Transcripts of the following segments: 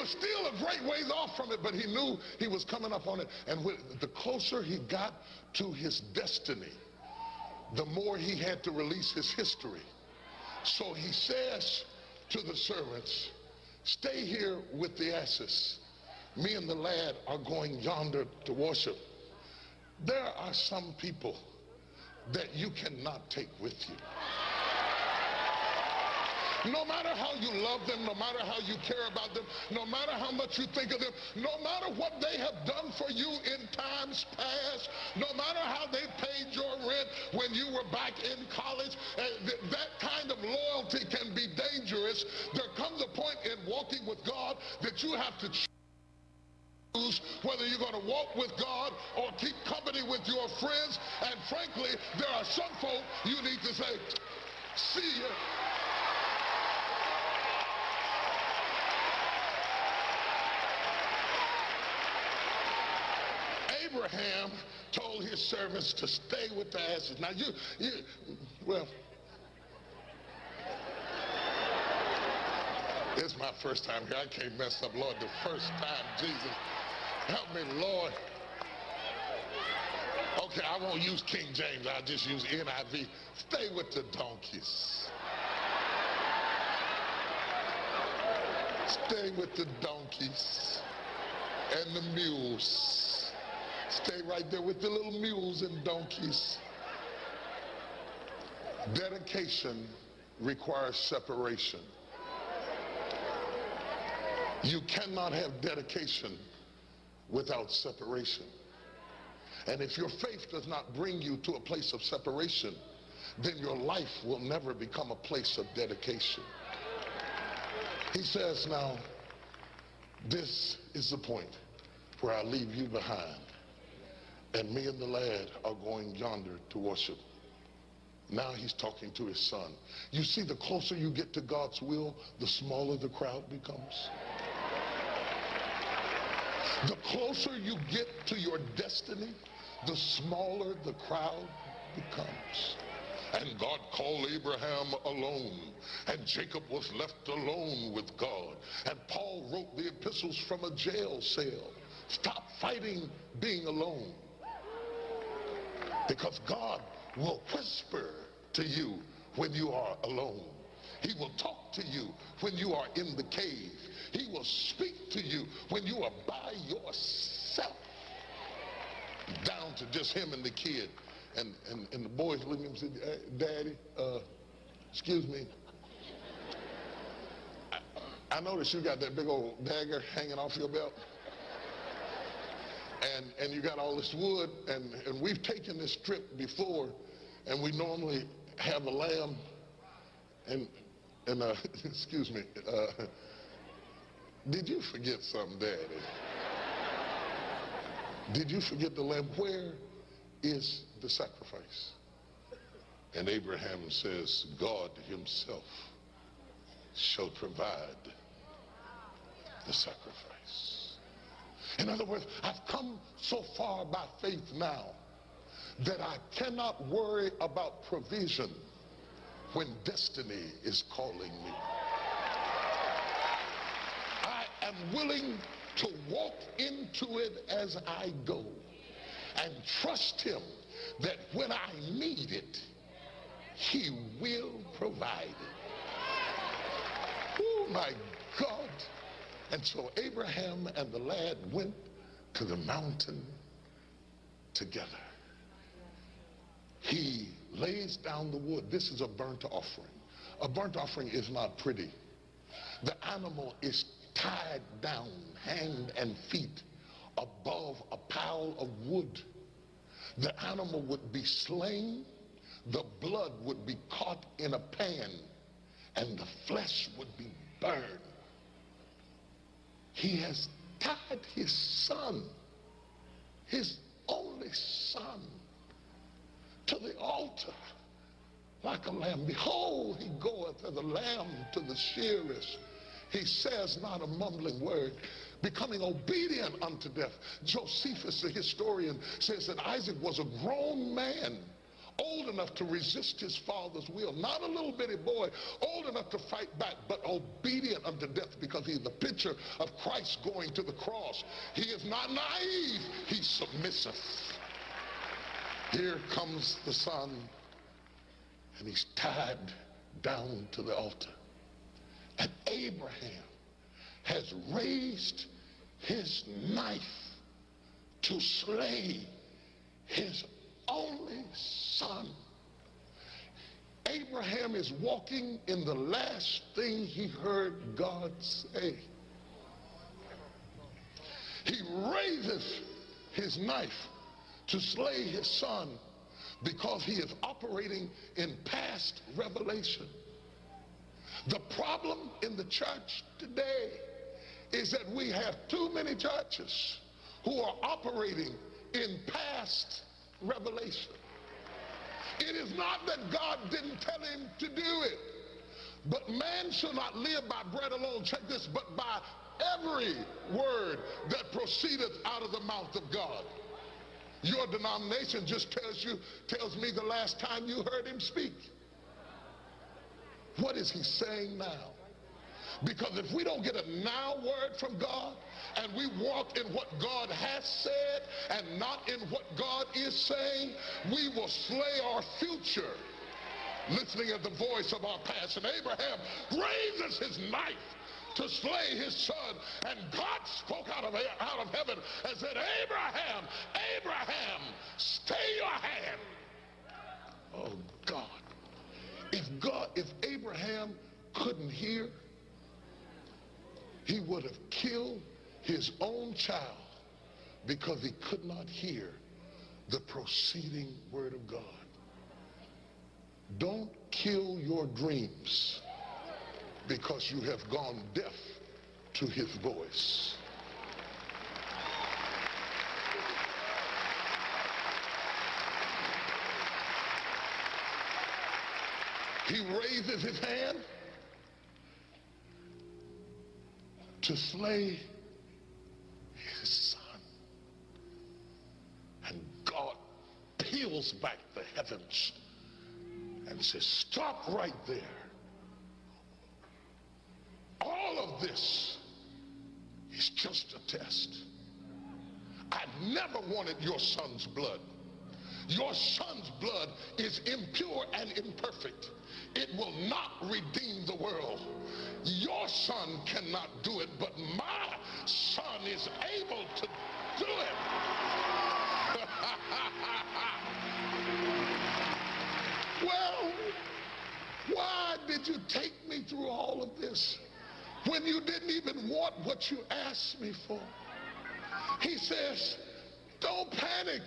was still a great ways off from it, but he knew he was coming up on it. And when, the closer he got to his destiny, the more he had to release his history. So he says to the servants, stay here with the asses. Me and the lad are going yonder to worship. There are some people that you cannot take with you. No matter how you love them, no matter how you care about them, no matter how much you think of them, no matter what they have done for you in times past, no matter how they paid your rent when you were back in college, eh, th that kind of loyalty can be dangerous. There comes a point in walking with God that you have to choose whether you're going to walk with God or keep company with your friends. And frankly, there are some folk you need to say, see you. Abraham told his servants to stay with the asses. Now you, you well, it's my first time here. I can't mess up, Lord, the first time, Jesus. Help me, Lord. Okay, I won't use King James. I'll just use NIV. Stay with the donkeys. Stay with the donkeys and the mules. Stay right there with the little mules and donkeys. Dedication requires separation. You cannot have dedication without separation. And if your faith does not bring you to a place of separation, then your life will never become a place of dedication. He says now, this is the point where I leave you behind. And me and the lad are going yonder to worship. Now he's talking to his son. You see, the closer you get to God's will, the smaller the crowd becomes. The closer you get to your destiny, the smaller the crowd becomes. And God called Abraham alone. And Jacob was left alone with God. And Paul wrote the epistles from a jail cell. Stop fighting being alone. Because God will whisper to you when you are alone. He will talk to you when you are in the cave. He will speak to you when you are by yourself. Down to just him and the kid. And, and, and the boys look at him and Daddy, uh, excuse me. I, I noticed you got that big old dagger hanging off your belt and, and you got all this wood, and, and we've taken this trip before, and we normally have a lamb, and, and uh, excuse me, uh, did you forget something, Daddy? Did you forget the lamb? Where is the sacrifice? And Abraham says, God himself shall provide the sacrifice. In other words, I've come so far by faith now that I cannot worry about provision when destiny is calling me. I am willing to walk into it as I go and trust him that when I need it, he will provide it. Oh my God. And so Abraham and the lad went to the mountain together. He lays down the wood. This is a burnt offering. A burnt offering is not pretty. The animal is tied down, hand and feet, above a pile of wood. The animal would be slain, the blood would be caught in a pan, and the flesh would be burned. He has tied his son, his only son, to the altar like a lamb. Behold, he goeth as a lamb to the shearers. He says not a mumbling word, becoming obedient unto death. Josephus, the historian, says that Isaac was a grown man old enough to resist his father's will. Not a little bitty boy, old enough to fight back, but obedient unto death because he's the picture of Christ going to the cross. He is not naive, he's submissive. Here comes the son, and he's tied down to the altar. And Abraham has raised his knife to slay his only son. Abraham is walking in the last thing he heard God say. He raises his knife to slay his son because he is operating in past revelation. The problem in the church today is that we have too many churches who are operating in past revelation. It is not that God didn't tell him to do it, but man shall not live by bread alone, check this, but by every word that proceedeth out of the mouth of God. Your denomination just tells you, tells me the last time you heard him speak. What is he saying now? Because if we don't get a now word from God and we walk in what God has said and not in what God is saying, we will slay our future listening at the voice of our past. And Abraham raises his knife to slay his son. And God spoke out of, out of heaven and said, Abraham, Abraham, stay your hand. Oh God. If God, if Abraham couldn't hear, he would have killed his own child because he could not hear the proceeding word of God. Don't kill your dreams because you have gone deaf to his voice. He raises his hand to slay his son. And God peels back the heavens and says, stop right there. All of this is just a test. I never wanted your son's blood. Your son's blood is impure and imperfect. It will not redeem the world. Your son cannot do it, but my son is able to do it. well, why did you take me through all of this when you didn't even want what you asked me for? He says, don't panic.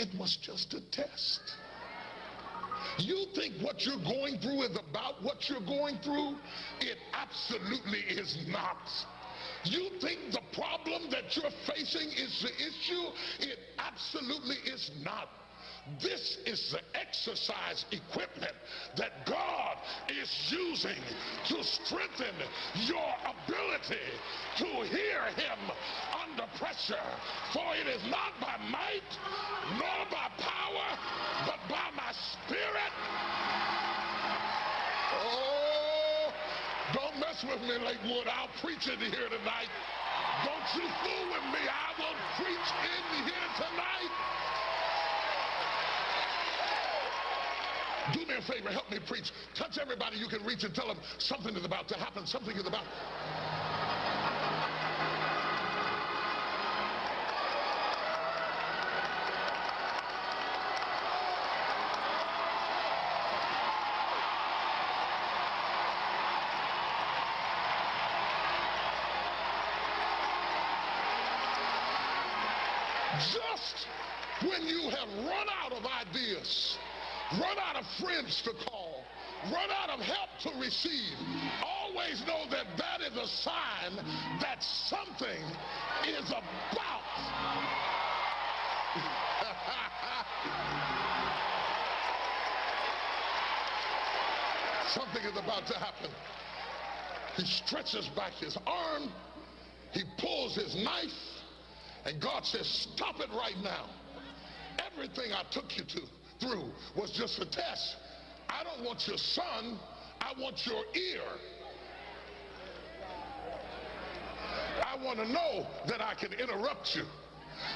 It was just a test. You think what you're going through is about what you're going through? It absolutely is not. You think the problem that you're facing is the issue? It absolutely is not. This is the exercise equipment that God is using to strengthen your ability to hear him under pressure. For it is not by might nor by power, but by my spirit. Oh, don't mess with me, Lakewood. I'll preach it here tonight. Don't you fool with me. I will preach in here tonight. Do me a favor, help me preach. Touch everybody you can reach and tell them something is about to happen. Something is about. Just when you have run out of ideas, run out of friends to call, run out of help to receive, always know that that is a sign that something is about. something is about to happen. He stretches back his arm, he pulls his knife, and God says, stop it right now. everything I took you to through was just a test. I don't want your son, I want your ear. I want to know that I can interrupt you.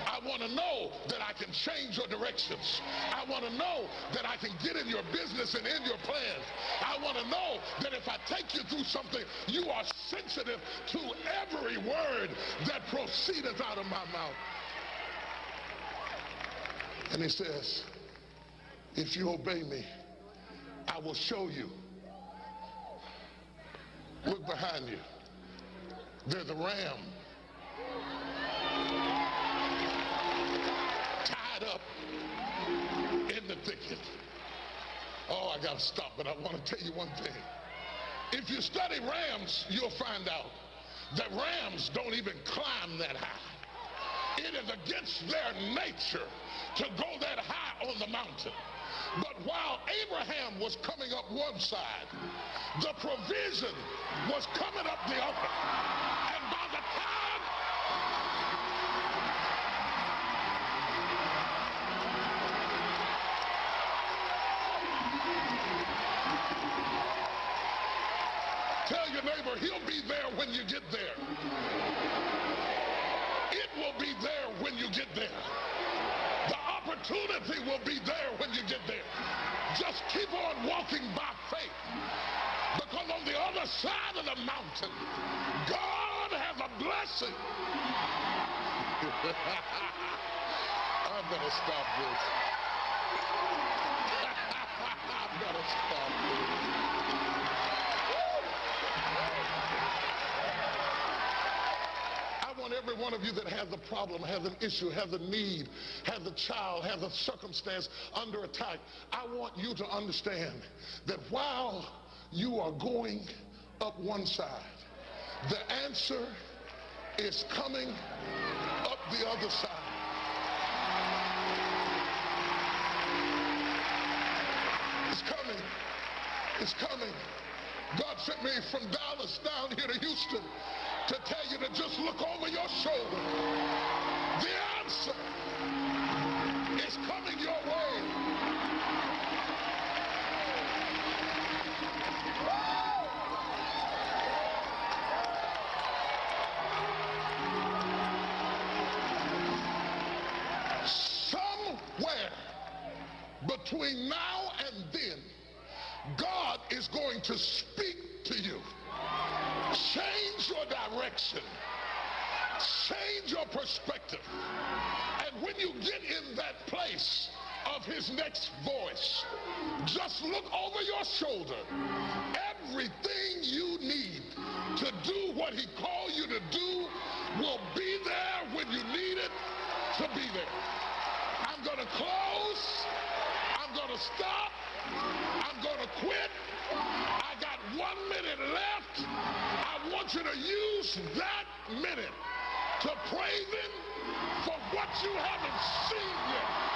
I want to know that I can change your directions. I want to know that I can get in your business and in your plans. I want to know that if I take you through something, you are sensitive to every word that proceedeth out of my mouth. And he says, if you obey me, I will show you. Look behind you. There's a ram tied up in the thicket. Oh, I got to stop, but I want to tell you one thing. If you study rams, you'll find out that rams don't even climb that high. It is against their nature to go that high on the mountain. But while Abraham was coming up one side, the provision was coming up the other. And by the time Tell your neighbor, he'll be there when you get there. It will be there when you get there. Opportunity will be there when you get there. Just keep on walking by faith. Because on the other side of the mountain, God has a blessing. I'm going to stop this. I'm going to stop this. I want every one of you that has a problem, has an issue, has a need, has a child, has a circumstance under attack. I want you to understand that while you are going up one side, the answer is coming up the other side. It's coming. It's coming. God sent me from Dallas down here to Houston to tell you to just look over your shoulder. The answer is coming your way. Somewhere between now and then, God is going to direction. Change your perspective. And when you get in that place of his next voice, just look over your shoulder. Everything you need to do what he called you to do will be there when you need it to be there. I'm going to close. I'm going to stop. I'm going to quit. I got one minute left. I want you to use that minute to praise him for what you haven't seen yet.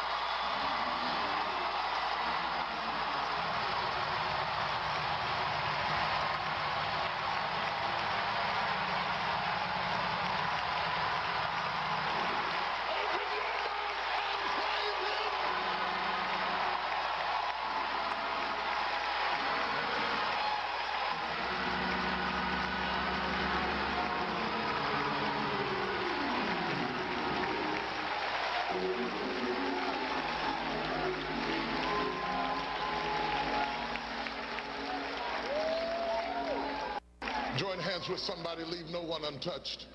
Somebody, leave no one untouched.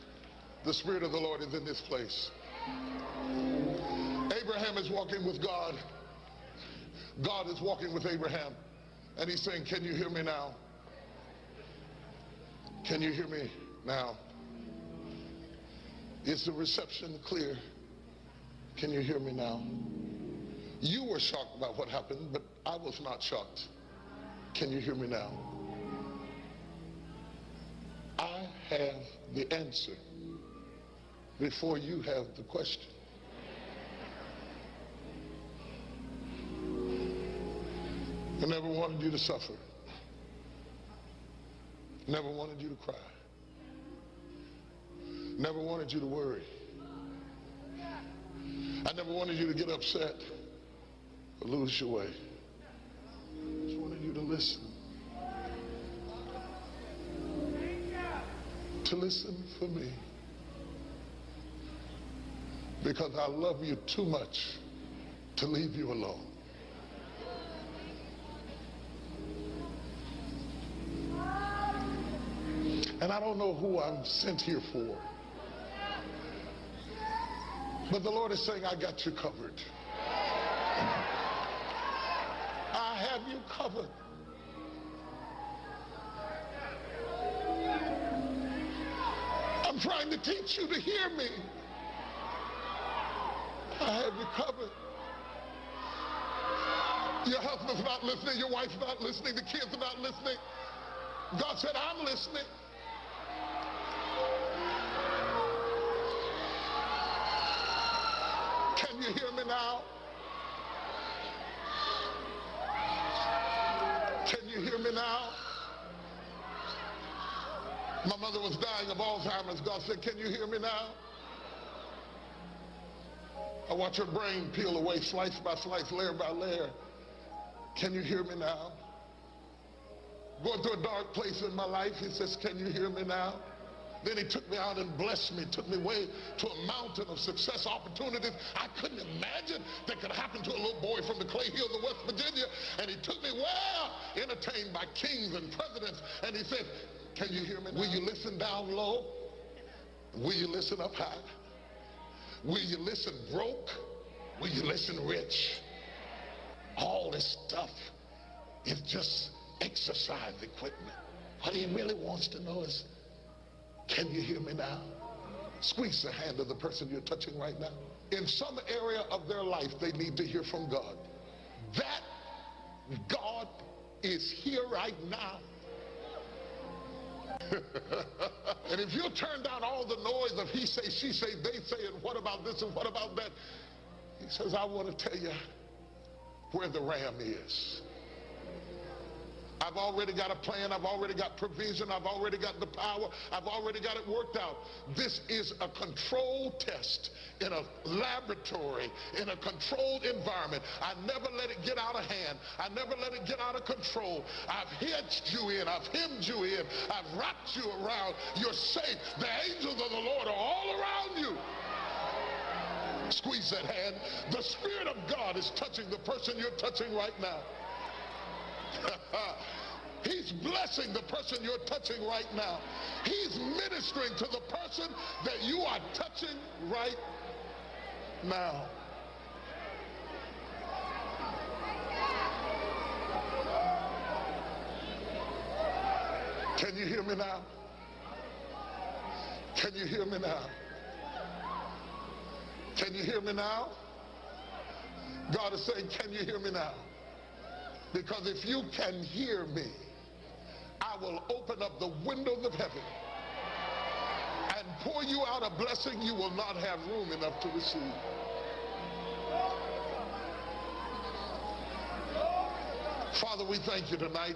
The Spirit of the Lord is in this place. Abraham is walking with God. God is walking with Abraham. And he's saying, Can you hear me now? Can you hear me now? Is the reception clear? Can you hear me now? You were shocked by what happened, but I was not shocked. Can you hear me now? Have the answer before you have the question. I never wanted you to suffer. Never wanted you to cry. Never wanted you to worry. I never wanted you to get upset. or lose your way. I just wanted you to listen. To listen for me. Because I love you too much to leave you alone. And I don't know who I'm sent here for. But the Lord is saying, I got you covered. I have you covered. Trying to teach you to hear me. I have you covered. Your husband's not listening, your wife's not listening, the kids are not listening. God said, I'm listening. Can you hear me now? Can you hear me now? My mother was dying of Alzheimer's. God said, Can you hear me now? I watch her brain peel away slice by slice, layer by layer. Can you hear me now? Going through a dark place in my life, he says, Can you hear me now? Then he took me out and blessed me, took me way to a mountain of success opportunities I couldn't imagine that could happen to a little boy from the clay hills of West Virginia. And he took me well, entertained by kings and presidents. And he said, can you hear me now? Will you listen down low? Will you listen up high? Will you listen broke? Will you listen rich? All this stuff is just exercise equipment. What he really wants to know is, can you hear me now? Squeeze the hand of the person you're touching right now. In some area of their life, they need to hear from God. That God is here right now. and if you turn down all the noise of he say, she say, they say, and what about this and what about that, he says, I want to tell you where the ram is. I've already got a plan. I've already got provision. I've already got the power. I've already got it worked out. This is a controlled test in a laboratory, in a controlled environment. I never let it get out of hand. I never let it get out of control. I've hitched you in. I've hemmed you in. I've wrapped you around. You're safe. The angels of the Lord are all around you squeeze that hand. The Spirit of God is touching the person you're touching right now. He's blessing the person you're touching right now. He's ministering to the person that you are touching right now. Can you hear me now? Can you hear me now? Can you hear me now? God is saying, can you hear me now? Because if you can hear me, I will open up the windows of heaven and pour you out a blessing you will not have room enough to receive. Father, we thank you tonight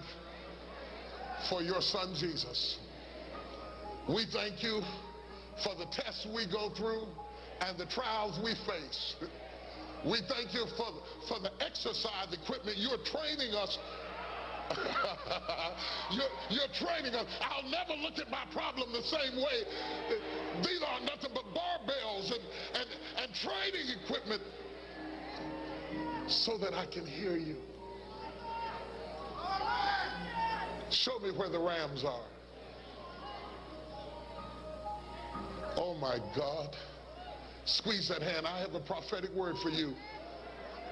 for your son Jesus. We thank you for the tests we go through and the trials we face. We thank you for, for the exercise equipment. You're training us. you're, you're training us. I'll never look at my problem the same way. These are nothing but barbells and, and, and training equipment so that I can hear you. Show me where the rams are. Oh my God. Squeeze that hand. I have a prophetic word for you.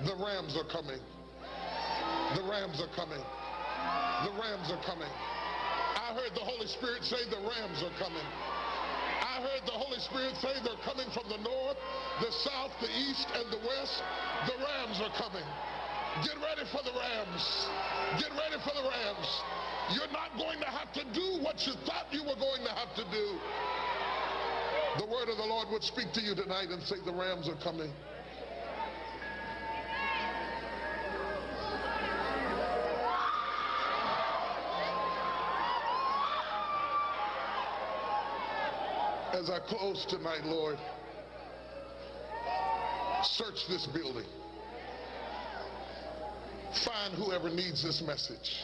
The rams are coming. The rams are coming. The rams are coming. I heard the Holy Spirit say the rams are coming. I heard the Holy Spirit say they're coming from the north, the south, the east, and the west. The rams are coming. Get ready for the rams. Get ready for the rams. You're not going to have to do what you thought you were going to have to do the word of the Lord would speak to you tonight and say the rams are coming. As I close tonight, Lord, search this building. Find whoever needs this message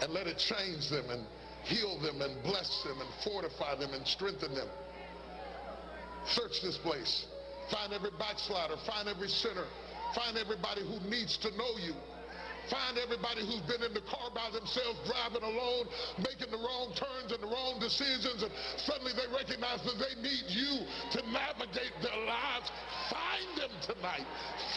and let it change them and heal them and bless them and fortify them and strengthen them. Search this place. Find every backslider. Find every sinner. Find everybody who needs to know you. Find everybody who's been in the car by themselves, driving alone, making the wrong turns and the wrong decisions, and suddenly they recognize that they need you to navigate their lives. Find them tonight.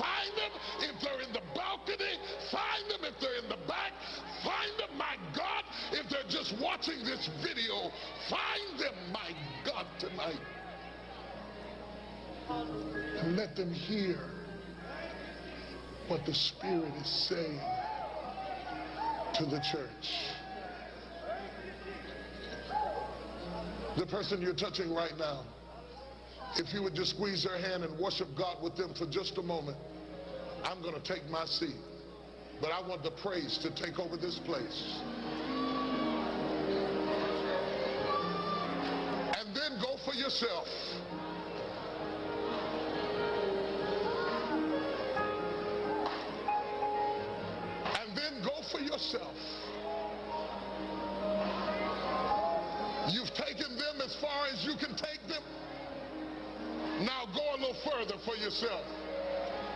Find them if they're in the balcony. Find them if they're in the back. Find them, my God, if they're just watching this video. Find them, my God, tonight. And let them hear what the Spirit is saying to the church. The person you're touching right now, if you would just squeeze their hand and worship God with them for just a moment, I'm going to take my seat. But I want the praise to take over this place. And then go for yourself. Yourself. You've taken them as far as you can take them. Now go a little further for yourself.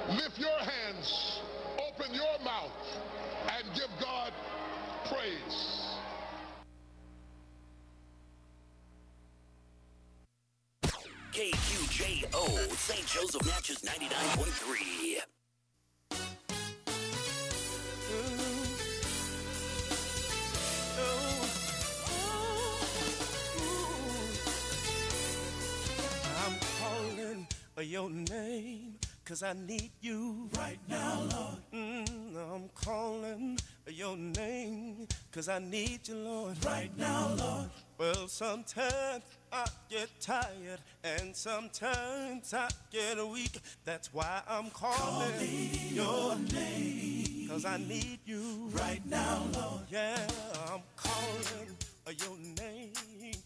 Lift your hands, open your mouth, and give God praise. KQJO, St. Joseph Natchez 99.3. your name, cause I need you right now, Lord. Mm, I'm calling your name, cause I need you, Lord. Right now, Lord. Well, sometimes I get tired, and sometimes I get weak. That's why I'm calling, calling your name, cause I need you right now, Lord. Yeah, I'm calling your name,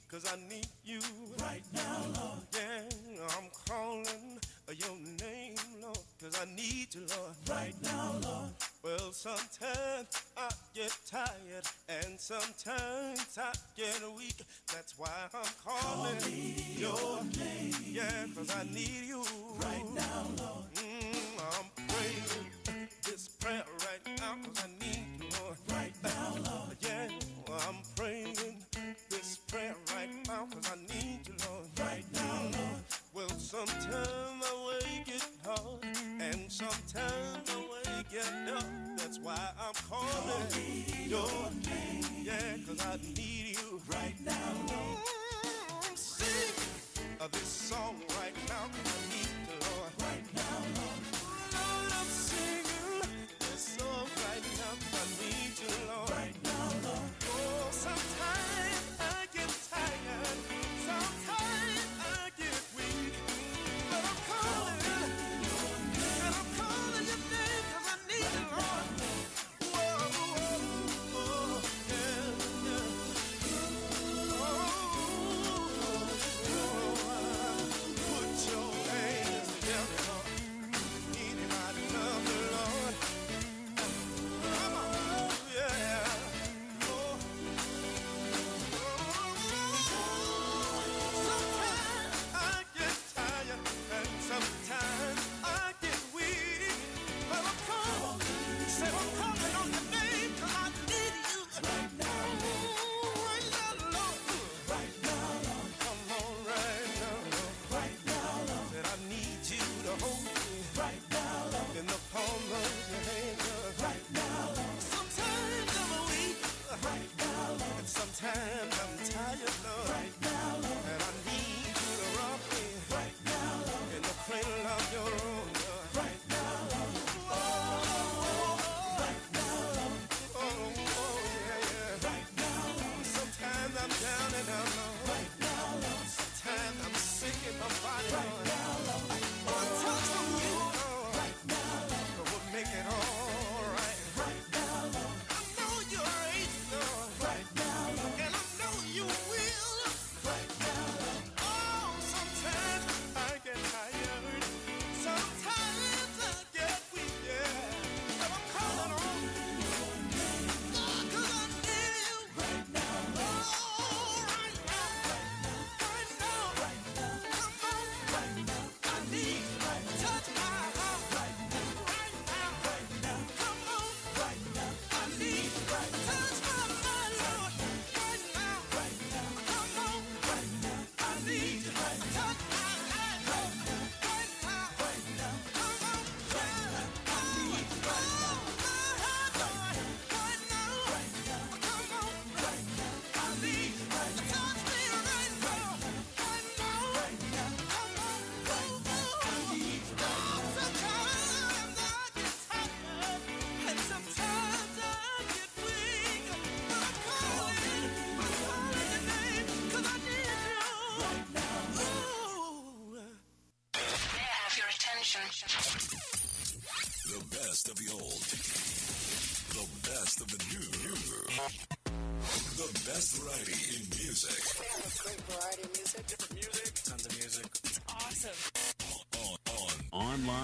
cause I need you right now, Lord. Yeah, I'm calling your name, Lord, cause I need you, Lord. Right now, Lord. Well, sometimes I get tired, and sometimes I get weak. That's why I'm calling, calling your name. Yeah, cause I need you right now, Lord.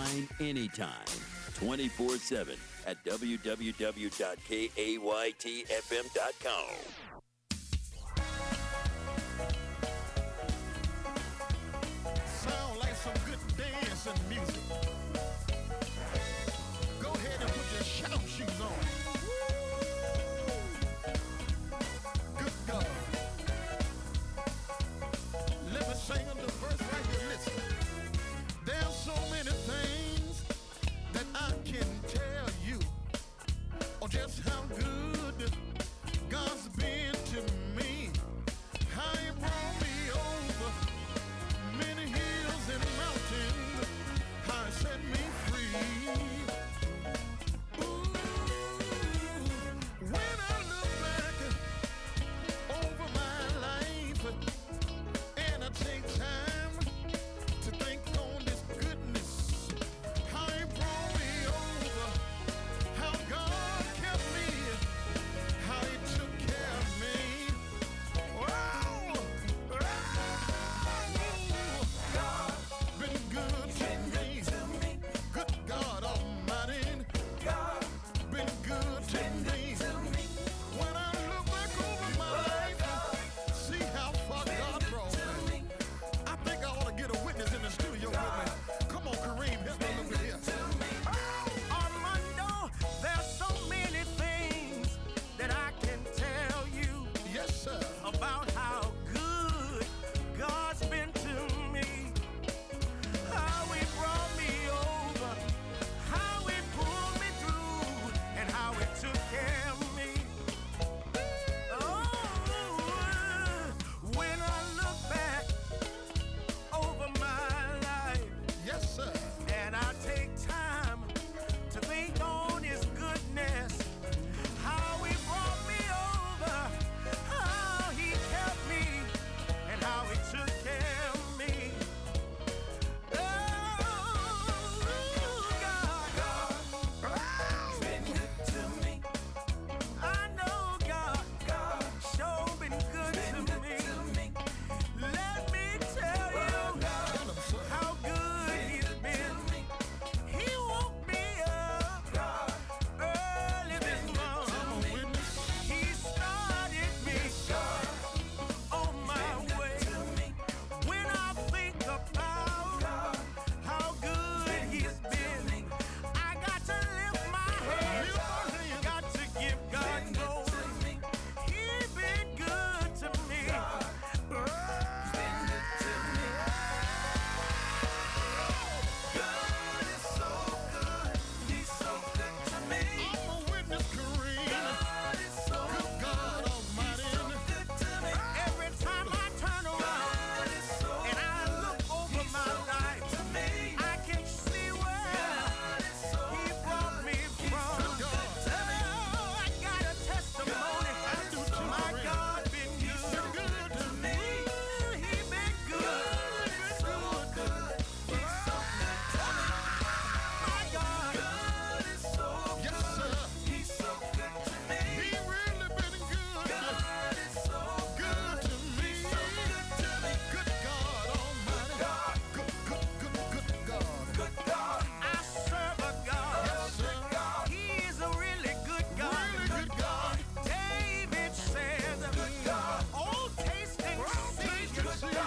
Online anytime, 24 7 at www.kaytfm.com.